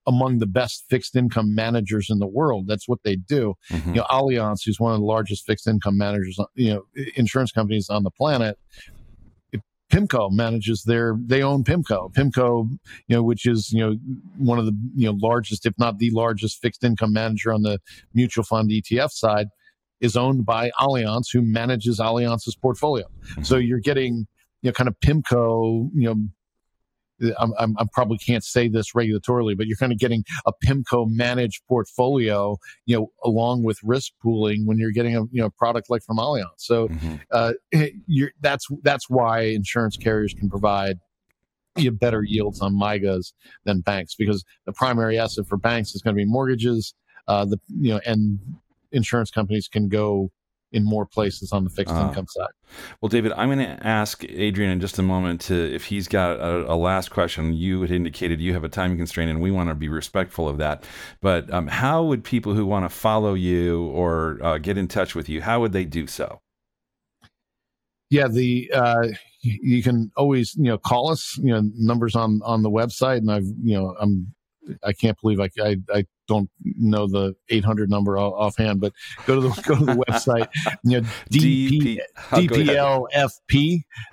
among the best fixed income managers in the world. That's what they do. Mm-hmm. You know, Allianz, who's one of the largest fixed income managers, you know, insurance companies on the planet, PIMCO manages their, they own PIMCO. PIMCO, you know, which is, you know, one of the, you know, largest, if not the largest fixed income manager on the mutual fund ETF side is owned by Allianz, who manages Allianz's portfolio. Mm-hmm. So you're getting, you know, kind of PIMCO, you know, I'm, I'm, i probably can't say this regulatorily, but you're kind of getting a PIMCO managed portfolio, you know, along with risk pooling when you're getting a you know product like from Allianz. So mm-hmm. uh, that's that's why insurance carriers can provide you better yields on MYGAs than banks because the primary asset for banks is going to be mortgages. Uh, the you know and insurance companies can go in more places on the fixed uh, income side. Well, David, I'm going to ask Adrian in just a moment to if he's got a, a, last question. You had indicated you have a time constraint, and we want to be respectful of that. But um, how would people who want to follow you or uh, get in touch with you, how would they do so? Yeah, the uh, you can always you know call us. You know, numbers on on the website, and I've you know I'm I can't believe I, I, I don't know the 800 number offhand, but go to the go to the website, you know, DP,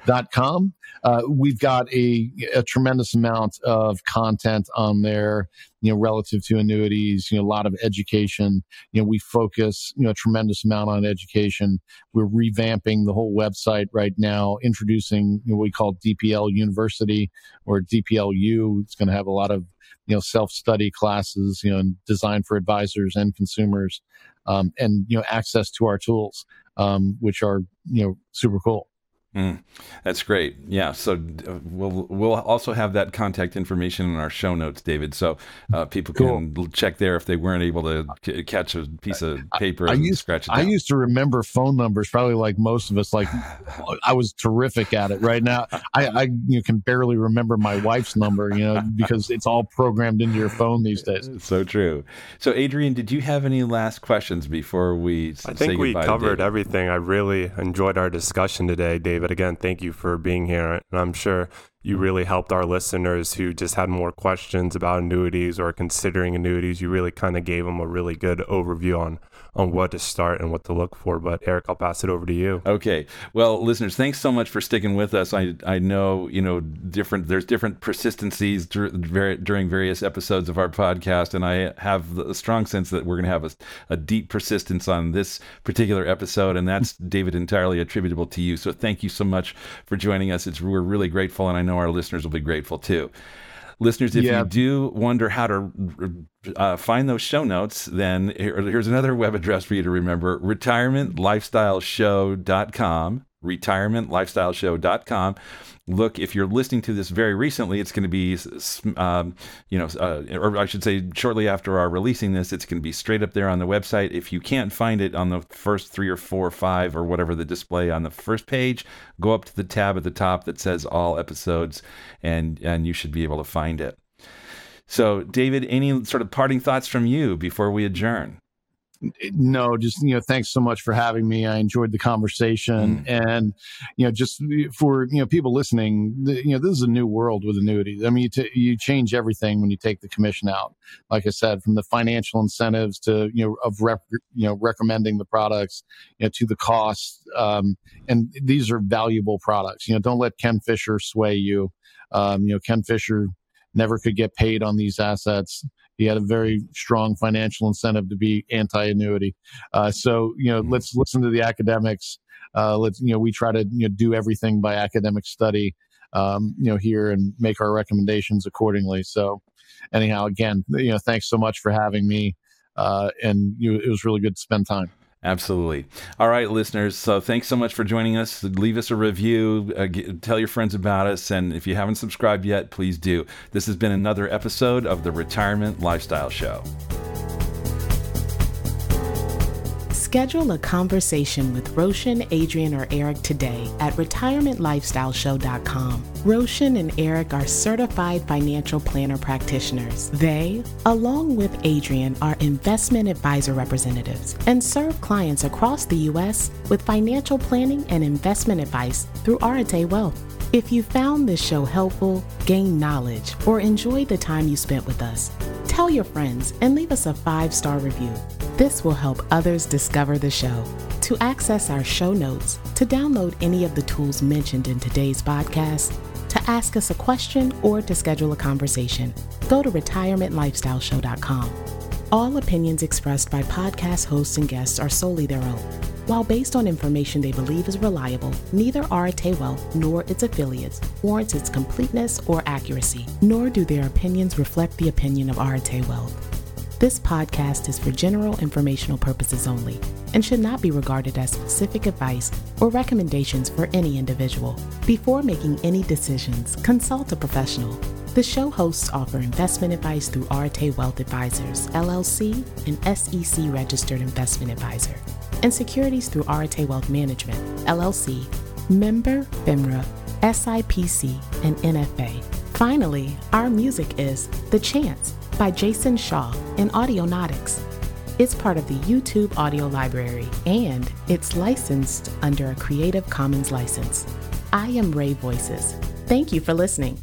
dplfp.com. Uh, we've got a, a tremendous amount of content on there, you know, relative to annuities, you know, a lot of education. You know, we focus, you know, a tremendous amount on education. We're revamping the whole website right now, introducing you know, what we call DPL University or DPLU. It's going to have a lot of you know self-study classes you know designed for advisors and consumers um, and you know access to our tools um, which are you know super cool Mm, that's great. Yeah. So uh, we'll we'll also have that contact information in our show notes, David. So uh, people can cool. check there if they weren't able to c- catch a piece of paper I, and I used, scratch it. Down. I used to remember phone numbers, probably like most of us. Like I was terrific at it. Right now, I, I you know, can barely remember my wife's number. You know, because it's all programmed into your phone these days. So true. So Adrian, did you have any last questions before we? I think we covered everything. I really enjoyed our discussion today, David. But again, thank you for being here. And I'm sure you really helped our listeners who just had more questions about annuities or considering annuities. You really kind of gave them a really good overview on on what to start and what to look for. But Eric, I'll pass it over to you. Okay. Well, listeners, thanks so much for sticking with us. I I know you know different. There's different persistencies during various episodes of our podcast, and I have a strong sense that we're going to have a, a deep persistence on this particular episode, and that's David entirely attributable to you. So thank you so much for joining us. It's we're really grateful, and I know our listeners will be grateful too listeners, if yeah. you do wonder how to uh, find those show notes, then here, here's another web address for you to remember retirementlifestyleshow.com. Retirementlifestyleshow.com look, if you're listening to this very recently, it's going to be, um, you know, uh, or I should say, shortly after our releasing this, it's going to be straight up there on the website. If you can't find it on the first three or four or five or whatever the display on the first page, go up to the tab at the top that says all episodes, and and you should be able to find it. So, David, any sort of parting thoughts from you before we adjourn? No, just you know, thanks so much for having me. I enjoyed the conversation, mm. and you know, just for you know people listening, the, you know, this is a new world with annuities. I mean, you, t- you change everything when you take the commission out. Like I said, from the financial incentives to you know of rep- you know recommending the products, you know, to the costs, um, and these are valuable products. You know, don't let Ken Fisher sway you. Um, you know, Ken Fisher never could get paid on these assets. He had a very strong financial incentive to be anti-annuity. Uh, so you know, let's listen to the academics. Uh, let's you know, we try to you know do everything by academic study. Um, you know, here and make our recommendations accordingly. So, anyhow, again, you know, thanks so much for having me, uh, and you, it was really good to spend time. Absolutely. All right, listeners. So thanks so much for joining us. Leave us a review, uh, get, tell your friends about us. And if you haven't subscribed yet, please do. This has been another episode of the Retirement Lifestyle Show. Schedule a conversation with Roshan, Adrian, or Eric today at retirementlifestyleshow.com. Roshan and Eric are certified financial planner practitioners. They, along with Adrian, are investment advisor representatives and serve clients across the U.S. with financial planning and investment advice through Arete Wealth. If you found this show helpful, gain knowledge, or enjoyed the time you spent with us, tell your friends and leave us a five star review. This will help others discover the show. To access our show notes, to download any of the tools mentioned in today's podcast, to ask us a question, or to schedule a conversation, go to retirementlifestyleshow.com. All opinions expressed by podcast hosts and guests are solely their own. While based on information they believe is reliable, neither Arete Wealth nor its affiliates warrants its completeness or accuracy, nor do their opinions reflect the opinion of Arete Wealth. This podcast is for general informational purposes only and should not be regarded as specific advice or recommendations for any individual. Before making any decisions, consult a professional. The show hosts offer investment advice through Arete Wealth Advisors, LLC, an SEC registered investment advisor, and securities through Arete Wealth Management, LLC, member FINRA, SIPC, and NFA. Finally, our music is The Chance by Jason Shaw in Audionautix. It's part of the YouTube audio library and it's licensed under a Creative Commons license. I am Ray Voices. Thank you for listening.